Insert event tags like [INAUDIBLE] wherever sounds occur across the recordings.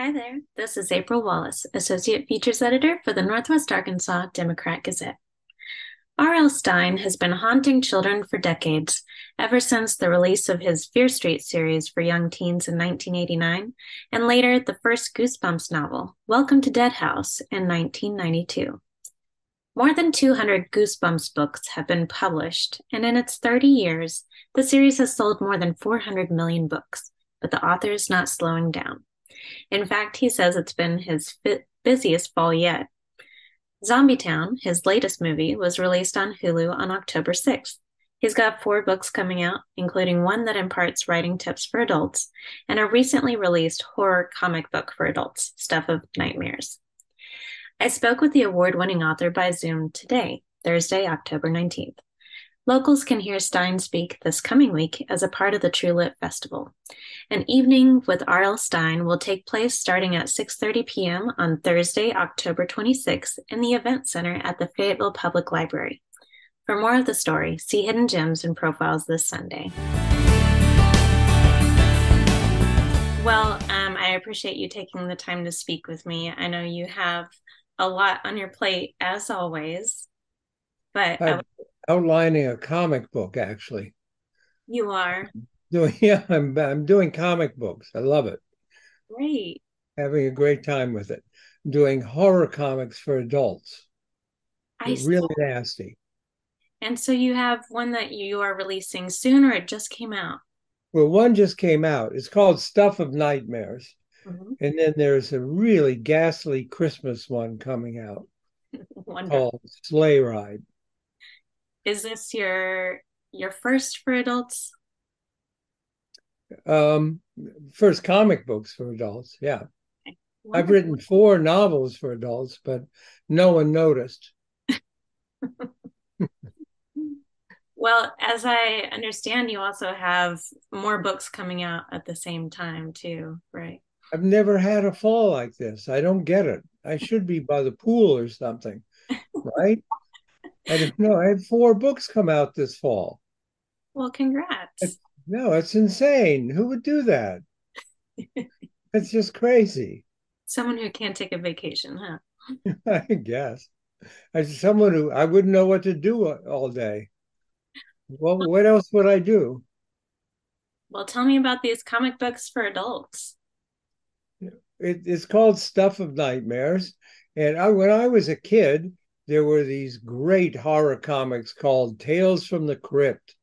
Hi there. This is April Wallace, Associate Features Editor for the Northwest Arkansas Democrat Gazette. R.L. Stine has been haunting children for decades, ever since the release of his Fear Street series for young teens in 1989, and later the first Goosebumps novel, Welcome to Dead House, in 1992. More than 200 Goosebumps books have been published, and in its 30 years, the series has sold more than 400 million books, but the author is not slowing down. In fact, he says it's been his busiest fall yet. Zombie Town, his latest movie, was released on Hulu on October 6th. He's got four books coming out, including one that imparts writing tips for adults, and a recently released horror comic book for adults, Stuff of Nightmares. I spoke with the award winning author by Zoom today, Thursday, October 19th. Locals can hear Stine speak this coming week as a part of the True Lit Festival. An evening with R.L. Stine will take place starting at 6:30 p.m. on Thursday, October 26th in the Event Center at the Fayetteville Public Library. For more of the story, see Hidden Gems and Profiles this Sunday. Well, um, I appreciate you taking the time to speak with me. I know you have a lot on your plate, as always, but I'm outlining a comic book, actually. You are doing [LAUGHS] yeah I'm I'm doing comic books. I love it. Great. Having a great time with it. doing horror comics for adults. I really nasty. And so you have one that you are releasing soon, or it just came out. Well, one just came out. It's called Stuff of Nightmares, mm-hmm. and then there's a really ghastly Christmas one coming out [LAUGHS] called Sleigh Ride. Is this your your first for adults? Um, first comic books for adults. Yeah. Okay. I've written four novels for adults, but no one noticed. [LAUGHS] well, as I understand, you also have more books coming out at the same time, too, right? I've never had a fall like this. I don't get it. I should be by the pool or something, [LAUGHS] right? I don't know. I had four books come out this fall. Well, congrats. No, it's insane. Who would do that? [LAUGHS] it's just crazy. Someone who can't take a vacation, huh? [LAUGHS] I guess. As someone who I wouldn't know what to do all day. Well, what else would I do? Well, tell me about these comic books for adults. It, it's called Stuff of Nightmares. And I, when I was a kid, there were these great horror comics called Tales from the Crypt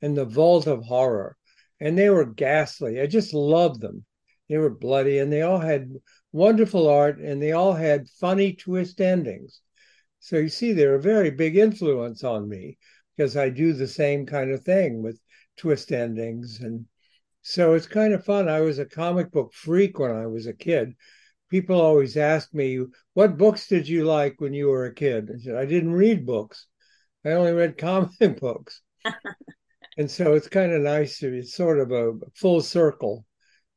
and the Vault of Horror. And they were ghastly. I just loved them. They were bloody and they all had wonderful art and they all had funny twist endings. So you see, they're a very big influence on me because I do the same kind of thing with twist endings. And so it's kind of fun. I was a comic book freak when I was a kid. People always ask me, What books did you like when you were a kid? I said, I didn't read books. I only read [LAUGHS] comic books [LAUGHS] and so it's kind of nice to it's sort of a full circle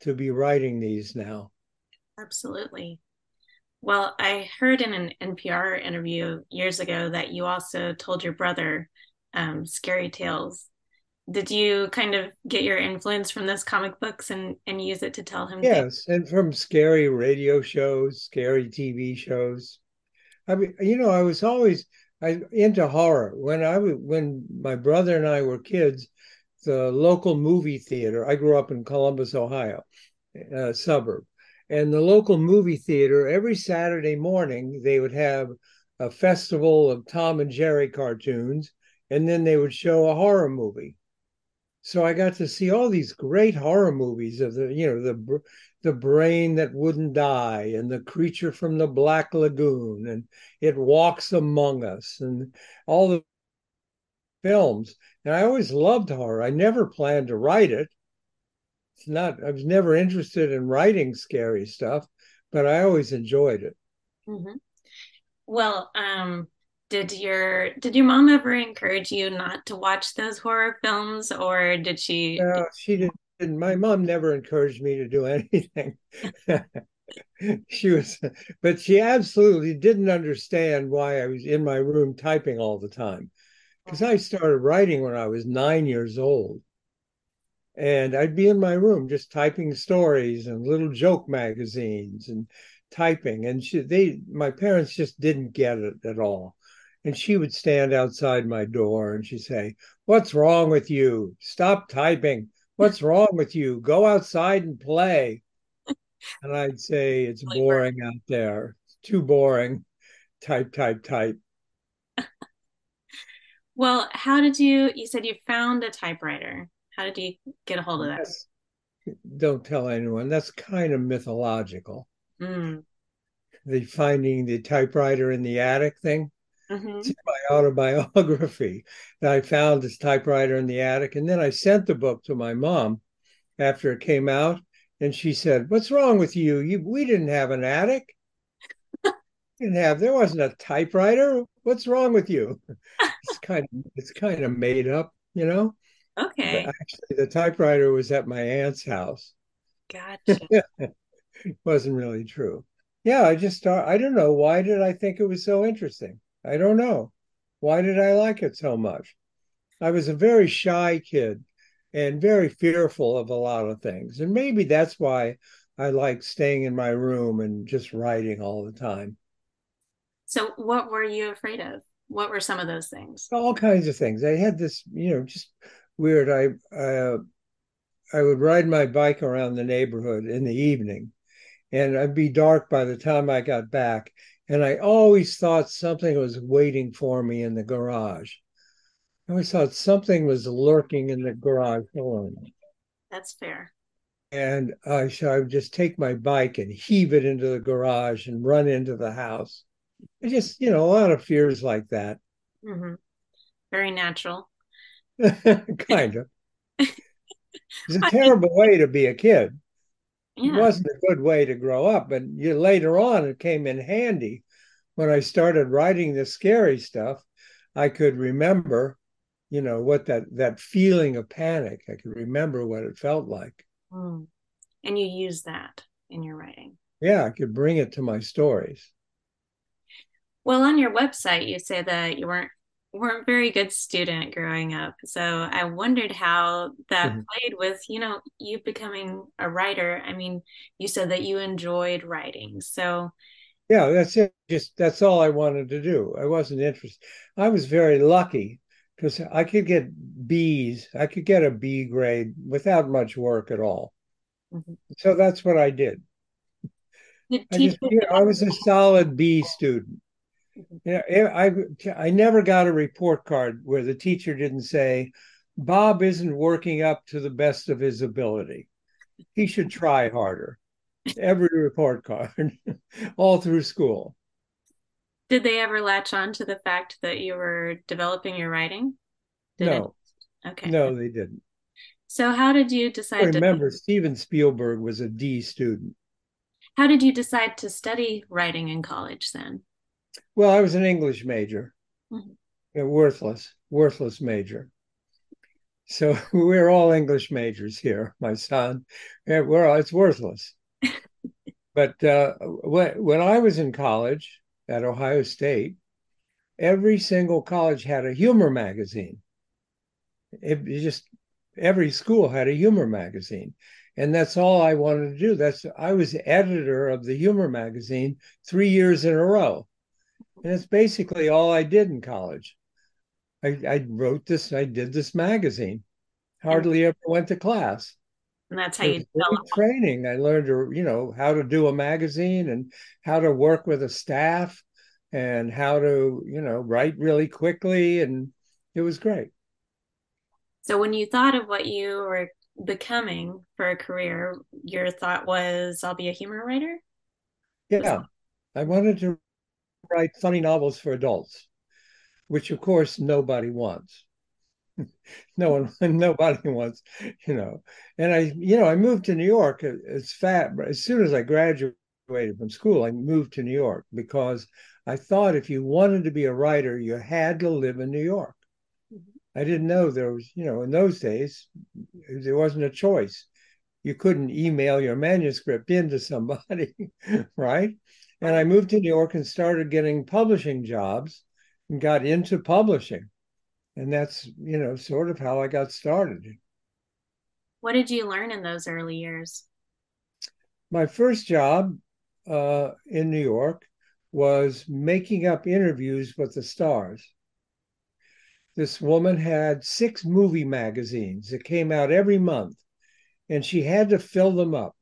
to be writing these now absolutely well i heard in an npr interview years ago that you also told your brother um, scary tales did you kind of get your influence from those comic books and and use it to tell him yes things? and from scary radio shows scary tv shows i mean you know i was always I into horror. When I when my brother and I were kids, the local movie theater. I grew up in Columbus, Ohio, a suburb, and the local movie theater every Saturday morning they would have a festival of Tom and Jerry cartoons, and then they would show a horror movie. So I got to see all these great horror movies of the you know the the brain that wouldn't die and the creature from the black lagoon and it walks among us and all the films. And i always loved horror. I never planned to write it. It's not i was never interested in writing scary stuff but i always enjoyed it. Mm-hmm. well um did your did your mom ever encourage you not to watch those horror films or did she no she didn't my mom never encouraged me to do [LAUGHS] anything. she was, but she absolutely didn't understand why I was in my room typing all the time. Because I started writing when I was nine years old. and I'd be in my room just typing stories and little joke magazines and typing. And she, they, my parents just didn't get it at all. And she would stand outside my door and she'd say, What's wrong with you? Stop typing. What's wrong with you? Go outside and play. [LAUGHS] And I'd say, It's boring out there. It's too boring. Type, type, type. [LAUGHS] well, how did you? You said you found a typewriter. How did you get a hold of that? That's, don't tell anyone. That's kind of mythological. Mm. The finding the typewriter in the attic thing. Mm-hmm. It's my autobiography. [LAUGHS] That I found this typewriter in the attic, and then I sent the book to my mom after it came out, and she said, "What's wrong with you? You we didn't have an attic. [LAUGHS] didn't have. There wasn't a typewriter. What's wrong with you?" [LAUGHS] it's kind of it's kind of made up, you know. Okay. But actually, the typewriter was at my aunt's house. Gotcha. it wasn't really true. Yeah, I just. I don't know why did I think it was so interesting. I don't know why did I like it so much. I was a very shy kid and very fearful of a lot of things, and maybe that's why I like staying in my room and just writing all the time. So, what were you afraid of? What were some of those things? All kinds of things. I had this, you know, just weird. I uh, I would ride my bike around the neighborhood in the evening, and it'd be dark by the time I got back. And I always thought something was waiting for me in the garage. I always thought something was lurking in the garage for me. That's fair. And I so I would just take my bike and heave it into the garage and run into the house. I just, you know, a lot of fears like that. Mm-hmm. Very natural. [LAUGHS] kind of. [LAUGHS] It's a terrible way to be a kid. Yeah. It wasn't a good way to grow up, but you, later on it came in handy. When I started writing the scary stuff, I could remember, you know, what that that feeling of panic. I could remember what it felt like. Mm. And you use that in your writing. Yeah, I could bring it to my stories. Well, on your website, you say that you weren't weren't very good student growing up. So I wondered how that mm-hmm. played with, you know, you becoming a writer. I mean, you said that you enjoyed writing. So yeah, that's it. Just that's all I wanted to do. I wasn't interested. I was very lucky because I could get B's. I could get a B grade without much work at all. Mm-hmm. So that's what I did. I, just, I [LAUGHS] was a solid B student. Yeah, I I never got a report card where the teacher didn't say Bob isn't working up to the best of his ability. He should try harder. Every report card, [LAUGHS] all through school. Did they ever latch on to the fact that you were developing your writing? Did no. It? Okay. No, they didn't. So, how did you decide? I remember, to... Steven Spielberg was a D student. How did you decide to study writing in college then? Well, I was an English major, mm-hmm. a worthless, worthless major. So [LAUGHS] we're all English majors here, my son. We're all, it's worthless. [LAUGHS] but uh, when, when I was in college at Ohio State, every single college had a humor magazine. It, it just every school had a humor magazine, and that's all I wanted to do. That's I was editor of the humor magazine three years in a row. And it's basically all I did in college. I, I wrote this, I did this magazine. Hardly ever went to class. And that's how you develop training. I learned to, you know, how to do a magazine and how to work with a staff and how to, you know, write really quickly. And it was great. So when you thought of what you were becoming for a career, your thought was, I'll be a humor writer? Yeah. I wanted to write funny novels for adults, which of course nobody wants. [LAUGHS] no one, [LAUGHS] nobody wants, you know. And I, you know, I moved to New York as fat as soon as I graduated from school. I moved to New York because I thought if you wanted to be a writer, you had to live in New York. Mm-hmm. I didn't know there was, you know, in those days, there wasn't a choice. You couldn't email your manuscript into somebody, [LAUGHS] right? And I moved to New York and started getting publishing jobs and got into publishing. And that's, you know, sort of how I got started. What did you learn in those early years? My first job uh, in New York was making up interviews with the stars. This woman had six movie magazines that came out every month, and she had to fill them up.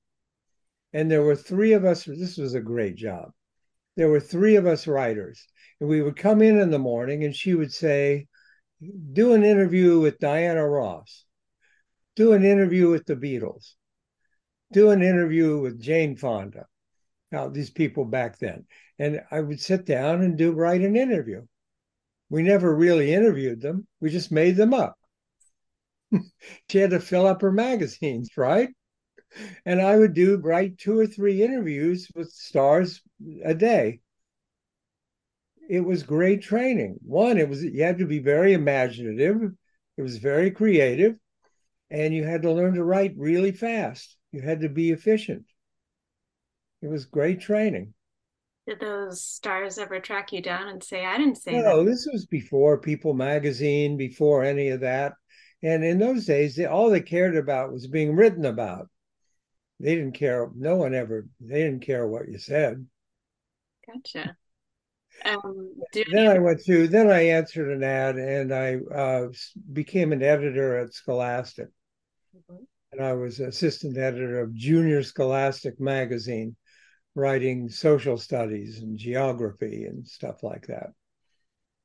And there were three of us, this was a great job. There were three of us writers, and we would come in in the morning, and she would say, Do an interview with Diana Ross, do an interview with the Beatles, do an interview with Jane Fonda. Now, these people back then. And I would sit down and do write an interview. We never really interviewed them. We just made them up. [LAUGHS] she had to fill up her magazines, right? And I would do write two or three interviews with stars a day. It was great training. One, it was you had to be very imaginative. It was very creative, and you had to learn to write really fast. You had to be efficient. It was great training. Did those stars ever track you down and say, I didn't say no, that? No, this was before People magazine, before any of that. And in those days, they, all they cared about was being written about. They didn't care. No one ever, they didn't care what you said. Gotcha. Um, then you... I went through, then I answered an ad and I uh, became an editor at Scholastic. Mm-hmm. And I was assistant editor of Junior Scholastic magazine writing social studies and geography and stuff like that.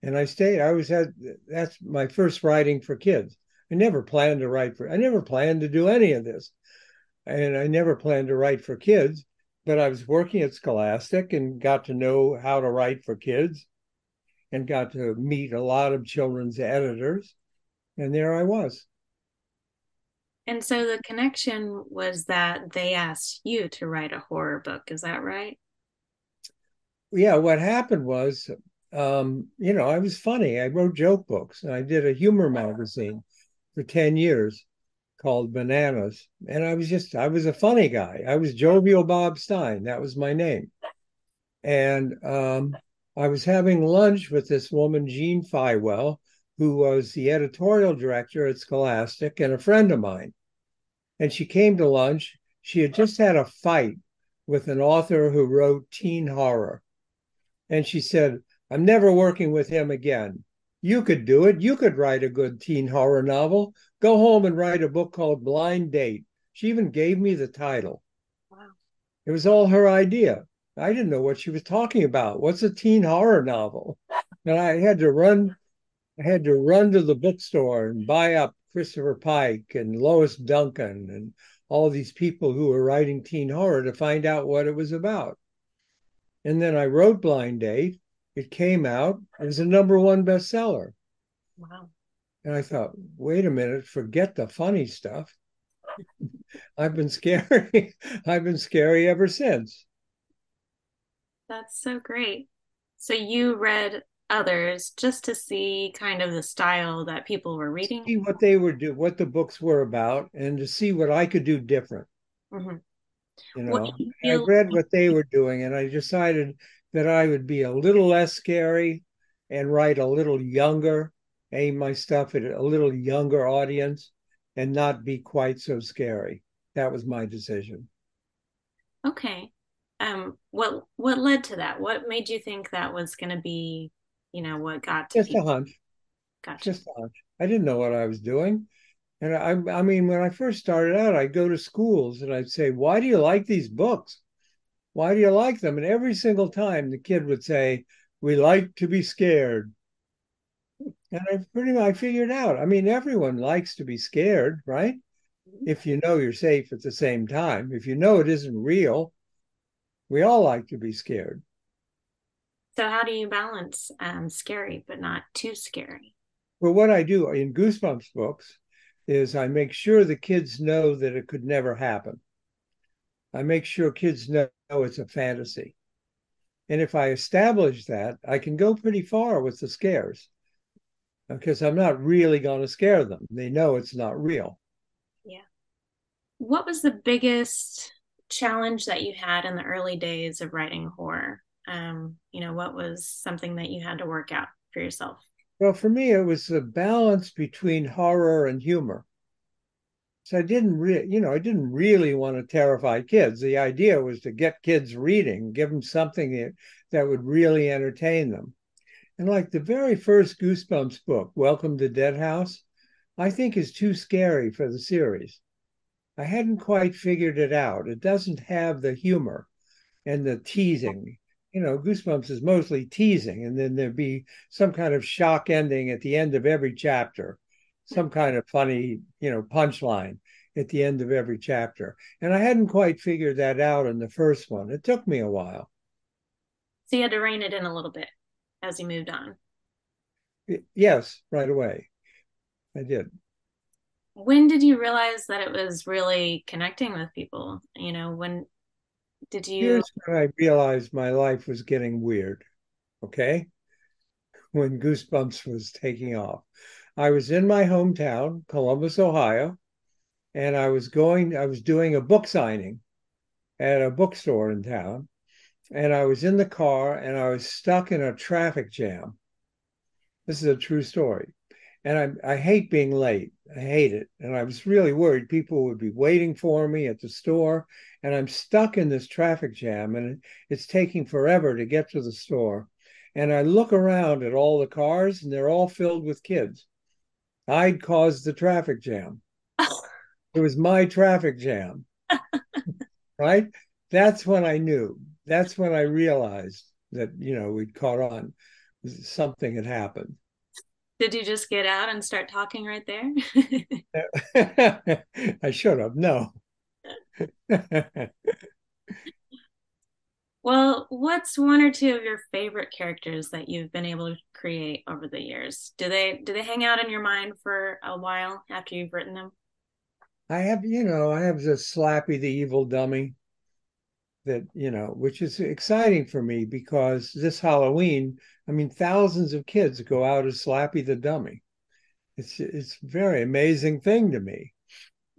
And I stayed, I was had, that's my first writing for kids. I never planned to write for, I never planned to do any of this. And I never planned to write for kids, but I was working at Scholastic and got to know how to write for kids and got to meet a lot of children's editors. And there I was. And so the connection was that they asked you to write a horror book. Is that right? Yeah, what happened was, um, you know, I was funny. I wrote joke books and I did a humor magazine for 10 years called Bananas. And I was just, I was a funny guy. I was Jovial Bob Stine. That was my name. And um, I was having lunch with this woman, Jean Feiwel, who was the editorial director at Scholastic and a friend of mine and she came to lunch. She had just had a fight with an author who wrote teen horror. And she said, I'm never working with him again. You could do it. You could write a good teen horror novel. Go home and write a book called Blind Date. She even gave me the title. Wow. It was all her idea. I didn't know what she was talking about. What's a teen horror novel? And I had to run I had to run to the bookstore and buy up Christopher Pike and Lois Duncan and all these people who were writing teen horror to find out what it was about. And then I wrote Blind Date. It came out. It was a number one bestseller. Wow. And I thought, wait a minute, forget the funny stuff. [LAUGHS] I've been scary. [LAUGHS] I've been scary ever since. That's so great. So you read others just to see kind of the style that people were reading. See what they were do, what the books were about, and to see what I could do different. Mm-hmm. You know, you I read what they were doing, and I decided that I would be a little less scary and write a little younger, aim my stuff at a little younger audience, and not be quite so scary. That was my decision. Okay. Um, what what led to that? What made you think that was going to be you know what got to just a hunch gotcha. just a hunch i didn't know what i was doing and I, I mean when i first started out i'd go to schools and i'd say why do you like these books why do you like them? And every single time the kid would say we like to be scared. And i pretty much figured out. I mean everyone likes to be scared right? If you know you're safe at the same time. If you know it isn't real we all like to be scared. So how do you balance um, scary but not too scary? Well, what I do in Goosebumps books is I make sure the kids know that it could never happen. I make sure kids know it's a fantasy. And if I establish that, I can go pretty far with the scares because I'm not really going to scare them. They know it's not real. Yeah. What was the biggest challenge that you had in the early days of writing horror? um, you know, what was something that you had to work out for yourself? Well, for me, it was the balance between horror and humor. So I didn't really, you know, I didn't really want to terrify kids. The idea was to get kids reading, give them something that, that would really entertain them. And like the very first Goosebumps book, Welcome to Dead House, I think is too scary for the series. I hadn't quite figured it out. It doesn't have the humor and the teasing. You know, Goosebumps is mostly teasing, and then there'd be some kind of shock ending at the end of every chapter, some kind of funny, you know, punchline at the end of every chapter. And I hadn't quite figured that out in the first one. It took me a while. So you had to rein it in a little bit as you moved on. Yes, right away. I did. When did you realize that it was really connecting with people? You know, when did you? Here's when I realized my life was getting weird. Okay. [LAUGHS] When Goosebumps was taking off, I was in my hometown, Columbus, Ohio, and I was going, I was doing a book signing at a bookstore in town. And I was in the car and I was stuck in a traffic jam. This is a true story. And I, I hate being late. I hate it. And I was really worried people would be waiting for me at the store. And I'm stuck in this traffic jam and it's taking forever to get to the store. And I look around at all the cars and they're all filled with kids. I'd caused the traffic jam. [LAUGHS] it was my traffic jam. [LAUGHS] right? That's when I knew. That's when I realized that, you know, we'd caught on. Something had happened. Did you just get out and start talking right there? [LAUGHS] I should have. No. Well, what's one or two of your favorite characters that you've been able to create over the years? Do they do they hang out in your mind for a while after you've written them? I have, you know, I have the Slappy the evil dummy that, you know, which is exciting for me because this Halloween I mean, thousands of kids go out as Slappy the Dummy. It's it's a very amazing thing to me.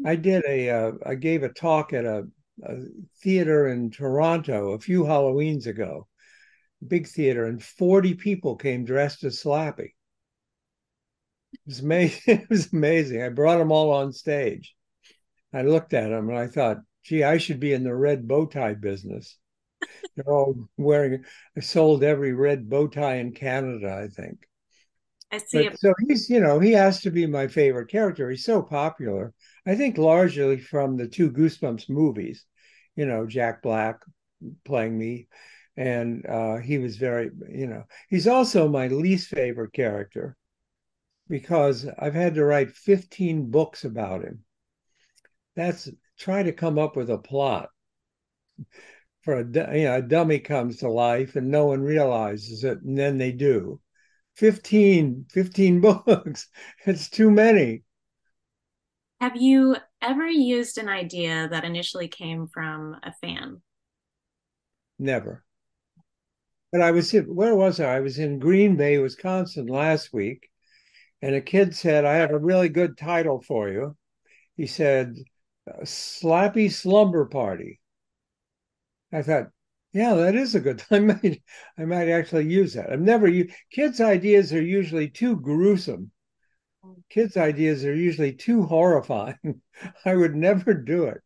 I did a uh, I gave a talk at a, a theater in Toronto a few Halloweens ago, big theater, and 40 people came dressed as Slappy. It was amazing. [LAUGHS] it was amazing. I brought them all on stage. I looked at them and I thought, gee, I should be in the red bow tie business. They're all wearing. I sold every red bow tie in Canada, I think. I see. But, so he's, you know, he has to be my favorite character. He's so popular. I think largely from the two Goosebumps movies. You know, Jack Black playing me, and uh, he was very, you know, he's also my least favorite character because I've had to write 15 books about him. That's try to come up with a plot for a you know a dummy comes to life and no one realizes it and then they do 15 15 [LAUGHS] books it's too many have you ever used an idea that initially came from a fan never but i was where was i i was in green bay wisconsin last week and a kid said i have a really good title for you he said slappy slumber party I thought, yeah, that is a good. [LAUGHS] I might, I might actually use that. I've never used kids' ideas are usually too gruesome. Kids' ideas are usually too horrifying. [LAUGHS] I would never do it.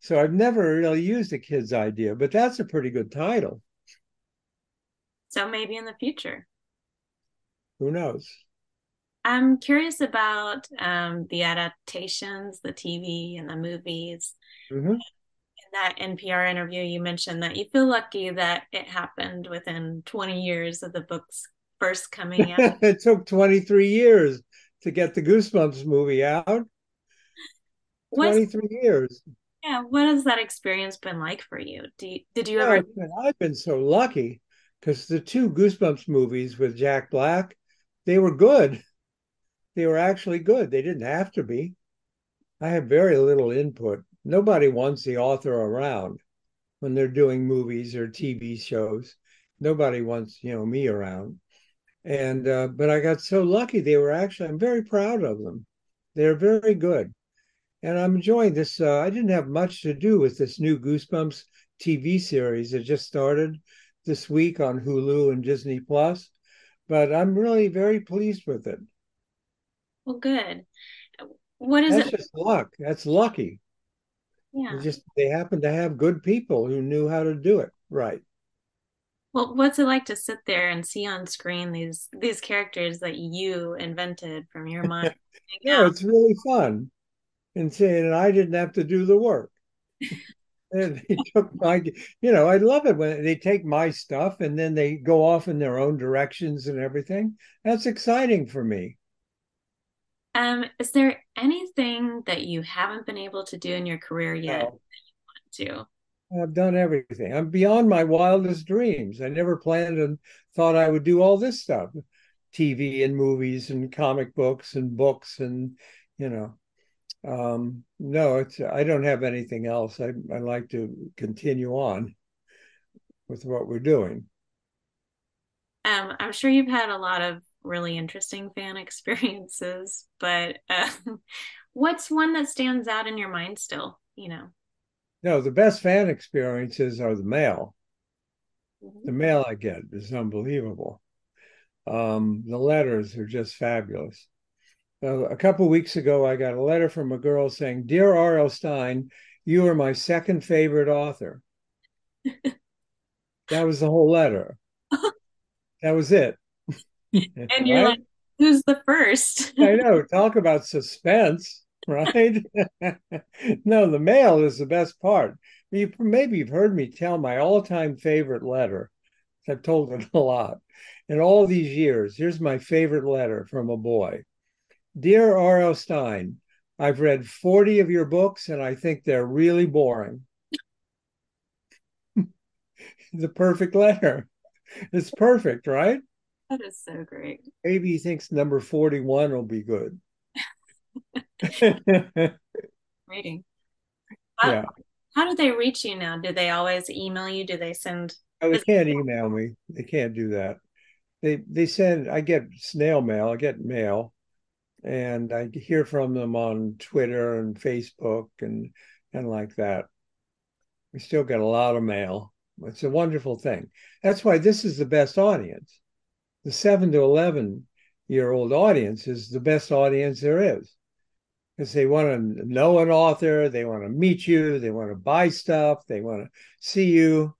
So I've never really used a kid's idea, but that's a pretty good title. So maybe in the future. Who knows? I'm curious about um, the adaptations, the TV and the movies. Mm-hmm that NPR interview, you mentioned that you feel lucky that it happened within 20 years of the book's first coming out. [LAUGHS] it took 23 years to get the Goosebumps movie out. 23 years. Yeah, what has that experience been like for you? You, did you ever? I've been so lucky because the two Goosebumps movies with Jack Black, they were good. They were actually good. They didn't have to be. I have very little input nobody wants the author around when they're doing movies or TV shows. Nobody wants, you know, me around. And uh, but I got so lucky. They were actually. I'm very proud of them. They're very good, and I'm enjoying this. Uh, I didn't have much to do with this new Goosebumps TV series that just started this week on Hulu and Disney Plus, but I'm really very pleased with it. Well, good what is it? That's it? just luck. That's lucky. Yeah. It's just they happen to have good people who knew how to do it right. Well, what's it like to sit there and see on screen these these characters that you invented from your [LAUGHS] mind? No, it's really fun. And saying and I didn't have to do the work. [LAUGHS] and they took my, you know, I love it when they take my stuff and then they go off in their own directions and everything. That's exciting for me. Um, is there anything that you haven't been able to do in your career yet No. that you want I've done everything. I'm beyond my wildest dreams. I never planned and thought I would do all this stuff TV and movies and comic books and books and, you know, um, no, it's I don't have anything else. I, I like to continue on with what we're doing. Um, I'm sure you've had a lot of really interesting fan [LAUGHS] experiences, but uh, what's one that stands out in your mind still? You know. No, the best fan experiences are the mail. The Mhm. mail I get is unbelievable. Um, the letters are just fabulous. Uh, a couple weeks ago, I got a letter from a girl saying, "Dear R.L. Stine, you are my second favorite author." [LAUGHS] that was the whole letter. [LAUGHS] That was it. And [LAUGHS] you're Right? like, who's the first? I know. Talk about suspense, [LAUGHS] right? [LAUGHS] no, the mail is the best part. You, maybe you've heard me tell my all-time favorite letter. I've told it a lot. In all these years, here's my favorite letter from a boy. Dear R.L. Stine, I've read 40 of your books and I think they're really boring. [LAUGHS] the perfect letter. It's perfect, right? That is so great. Maybe he thinks number 41 will be good. [LAUGHS] Reading. How, yeah. how do they reach you now? Do they always email you? Do they send? Oh, they can't email me. They can't do that. They they send. I get snail mail. I get mail, and I hear from them on Twitter and Facebook and and like that. We still get a lot of mail. It's a wonderful thing. That's why this is the best audience. The seven to eleven year old audience is the best audience there is because they want to know an author, they want to meet you, they want to buy stuff, they want to see you.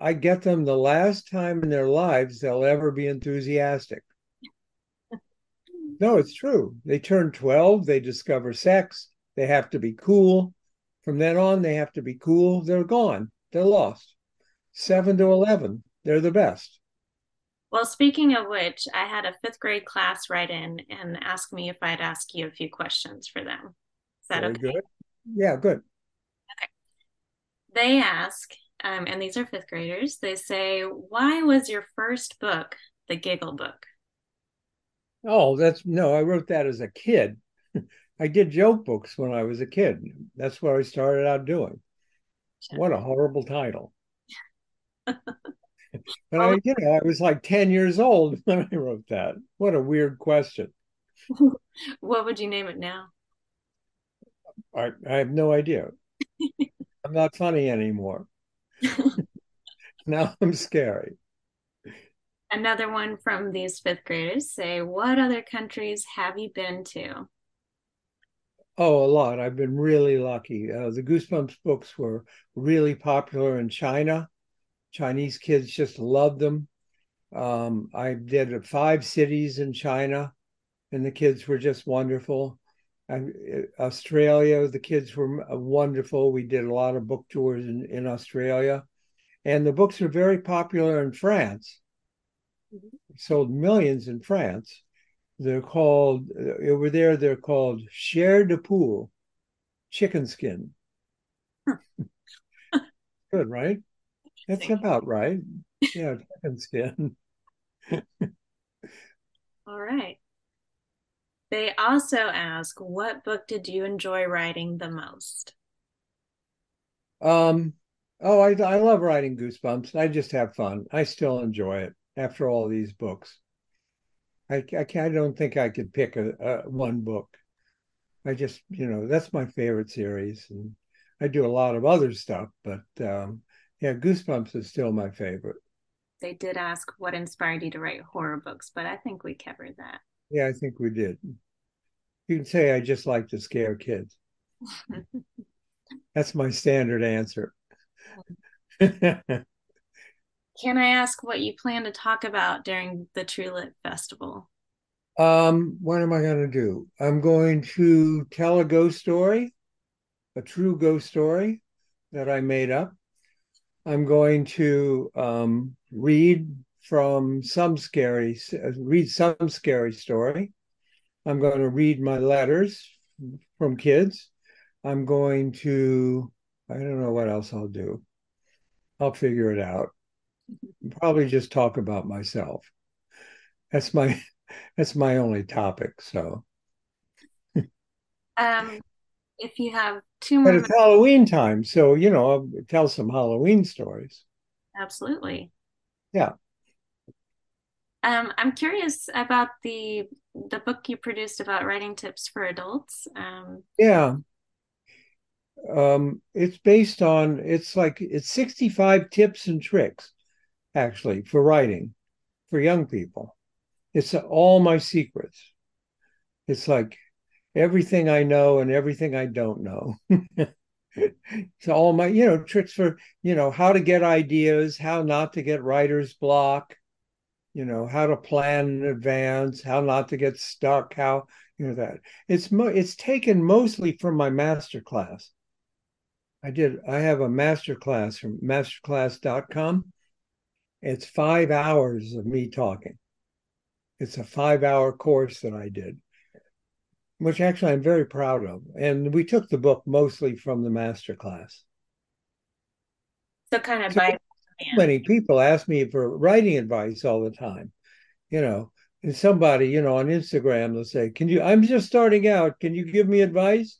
I get them the last time in their lives they'll ever be enthusiastic. No, it's true. They turn 12, they discover sex, they have to be cool. From then on, they have to be cool. They're gone, they're lost. Seven to 11, they're the best. Well, speaking of which, I had a fifth grade class write in and ask me if I'd ask you a few questions for them. Is that Very okay? good. Yeah, good. They ask, um, and these are fifth graders, they say, Why was your first book the Giggle Book? Oh, that's no, I wrote that as a kid. [LAUGHS] I did joke books when I was a kid. That's what I started out doing. What a horrible title. [LAUGHS] But I, you know, I was like 10 years old [LAUGHS] when I wrote that. What a weird question. [LAUGHS] what would you name it now? I, I have no idea. [LAUGHS] I'm not funny anymore. now I'm scary. Another one from these fifth graders say, What other countries have you been to? Oh, a lot. I've been really lucky. Uh, the Goosebumps books were really popular in China. Chinese kids just loved them. Um, I did five cities in China, and the kids were just wonderful. I, uh, Australia, the kids were uh, wonderful. We did a lot of book tours in, in Australia, and the books are very popular in France. We sold millions in France. They're called uh, over there. They're called chair de poule, chicken skin. [LAUGHS] Good, right? That's about right. [LAUGHS] Yeah, chicken skin. All right. They also ask, What book did you enjoy writing the most? Um, oh, I I love writing Goosebumps. I just have fun. I still enjoy it after all these books. I I, can't, I don't think I could pick a, a one book. I just you know that's my favorite series, and I do a lot of other stuff, but um, yeah, Goosebumps is still my favorite. They did ask what inspired you to write horror books, but I think we covered that. Yeah, I think we did. You can say I just like to scare kids. That's my standard answer. [LAUGHS] Can I ask what you plan to talk about during the True Lit Festival? Um, what am I going to do? I'm going to tell a ghost story, a true ghost story that I made up. I'm going to um, read from some scary, read some scary story. I'm going to read my letters from kids. I'm going to, I don't know what else I'll do. I'll figure it out. Probably just talk about myself. That's my [LAUGHS] that's my only topic. So um if you have two more But it's Halloween time, so you know, I'll tell some Halloween stories. Absolutely. Yeah. Um, I'm curious about the the book you produced about writing tips for adults. Um, yeah, um, it's based on it's like it's 65 tips and tricks actually for writing for young people. It's all my secrets. It's like everything I know and everything I don't know. [LAUGHS] so all my, you know, tricks for, you know, how to get ideas, how not to get writer's block, you know how to plan in advance how not to get stuck how you know that. It's mo- it's taken mostly from my master class. I did i have a master class from masterclass.com it's five hours of me talking. It's a five hour course that i did which actually i'm very proud of and we took the book mostly from the master class so kind of so by many people ask me for writing advice all the time, you know. And somebody, you know, on Instagram, they'll say, Can you, I'm just starting out. Can you give me advice?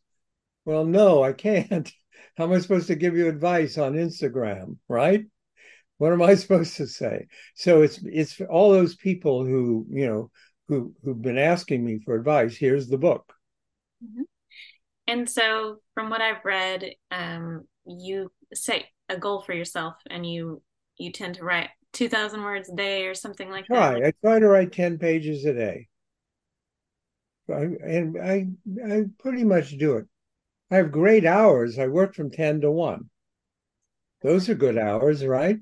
Well, no, I can't. [LAUGHS] How am I supposed to give you advice on Instagram, right? What am I [LAUGHS] supposed to say? So it's it's all those people who, you know, who who've been asking me for advice. Here's the book. Mm-hmm. And so, from what I've read, um, you set a goal for yourself, and you you tend to write 2000 words a day or something like try. that i try to write 10 pages a day I, and i i pretty much do it i have great hours i work from 10 to 1 those are good hours right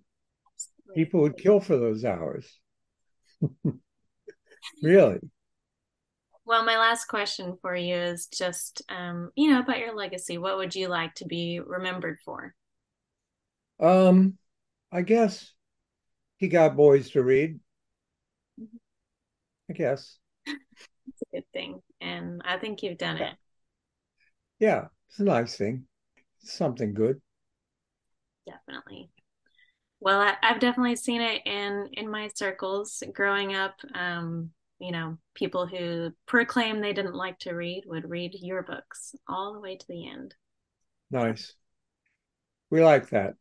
Absolutely. people would kill for those hours [LAUGHS] really well my last question for you is just um, you know about your legacy what would you like to be remembered for um I guess he got boys to read. I guess. It's a good thing. And I think you've done yeah. it. Yeah, it's a nice thing. It's something good. Definitely. Well, I, have definitely seen it in in my circles growing up. Um, you know, people who proclaim they didn't like to read would read your books all the way to the end. Nice. We like that.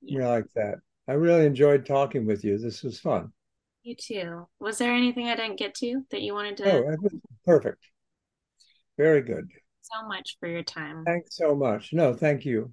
Yeah. We like that. I really enjoyed talking with you. This was fun. You too. Was there anything I didn't get to that you wanted to? Oh, perfect. Very good. So much for your time. Thanks so much. No, thank you.